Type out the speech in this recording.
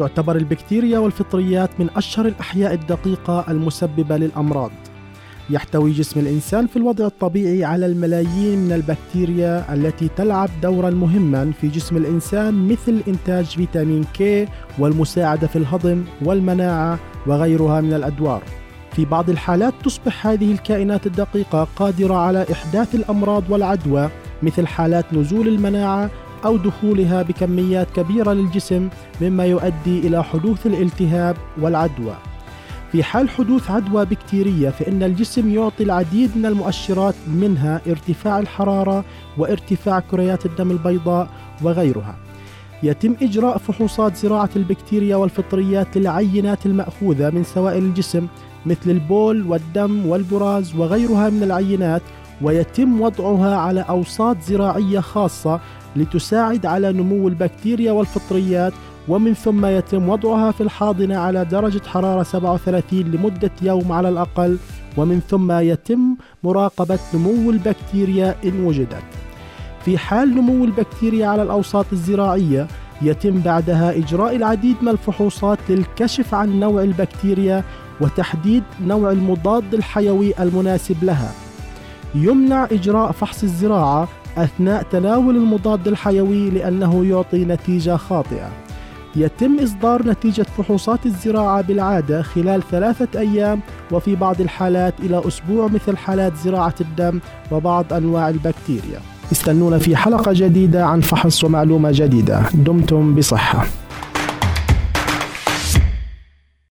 تعتبر البكتيريا والفطريات من أشهر الأحياء الدقيقة المسببة للأمراض. يحتوي جسم الإنسان في الوضع الطبيعي على الملايين من البكتيريا التي تلعب دورا مهما في جسم الإنسان مثل إنتاج فيتامين كي والمساعدة في الهضم والمناعة وغيرها من الأدوار. في بعض الحالات تصبح هذه الكائنات الدقيقة قادرة على إحداث الأمراض والعدوى مثل حالات نزول المناعة أو دخولها بكميات كبيرة للجسم مما يؤدي إلى حدوث الالتهاب والعدوى. في حال حدوث عدوى بكتيرية فإن الجسم يعطي العديد من المؤشرات منها ارتفاع الحرارة وارتفاع كريات الدم البيضاء وغيرها. يتم إجراء فحوصات زراعة البكتيريا والفطريات للعينات المأخوذة من سوائل الجسم مثل البول والدم والبراز وغيرها من العينات ويتم وضعها على أوساط زراعية خاصة لتساعد على نمو البكتيريا والفطريات ومن ثم يتم وضعها في الحاضنة على درجة حرارة 37 لمدة يوم على الأقل ومن ثم يتم مراقبة نمو البكتيريا إن وجدت. في حال نمو البكتيريا على الأوساط الزراعية يتم بعدها إجراء العديد من الفحوصات للكشف عن نوع البكتيريا وتحديد نوع المضاد الحيوي المناسب لها. يمنع إجراء فحص الزراعة أثناء تناول المضاد الحيوي لأنه يعطي نتيجة خاطئة. يتم إصدار نتيجة فحوصات الزراعة بالعادة خلال ثلاثة أيام وفي بعض الحالات إلى أسبوع مثل حالات زراعة الدم وبعض أنواع البكتيريا. استنونا في حلقة جديدة عن فحص ومعلومة جديدة. دمتم بصحة.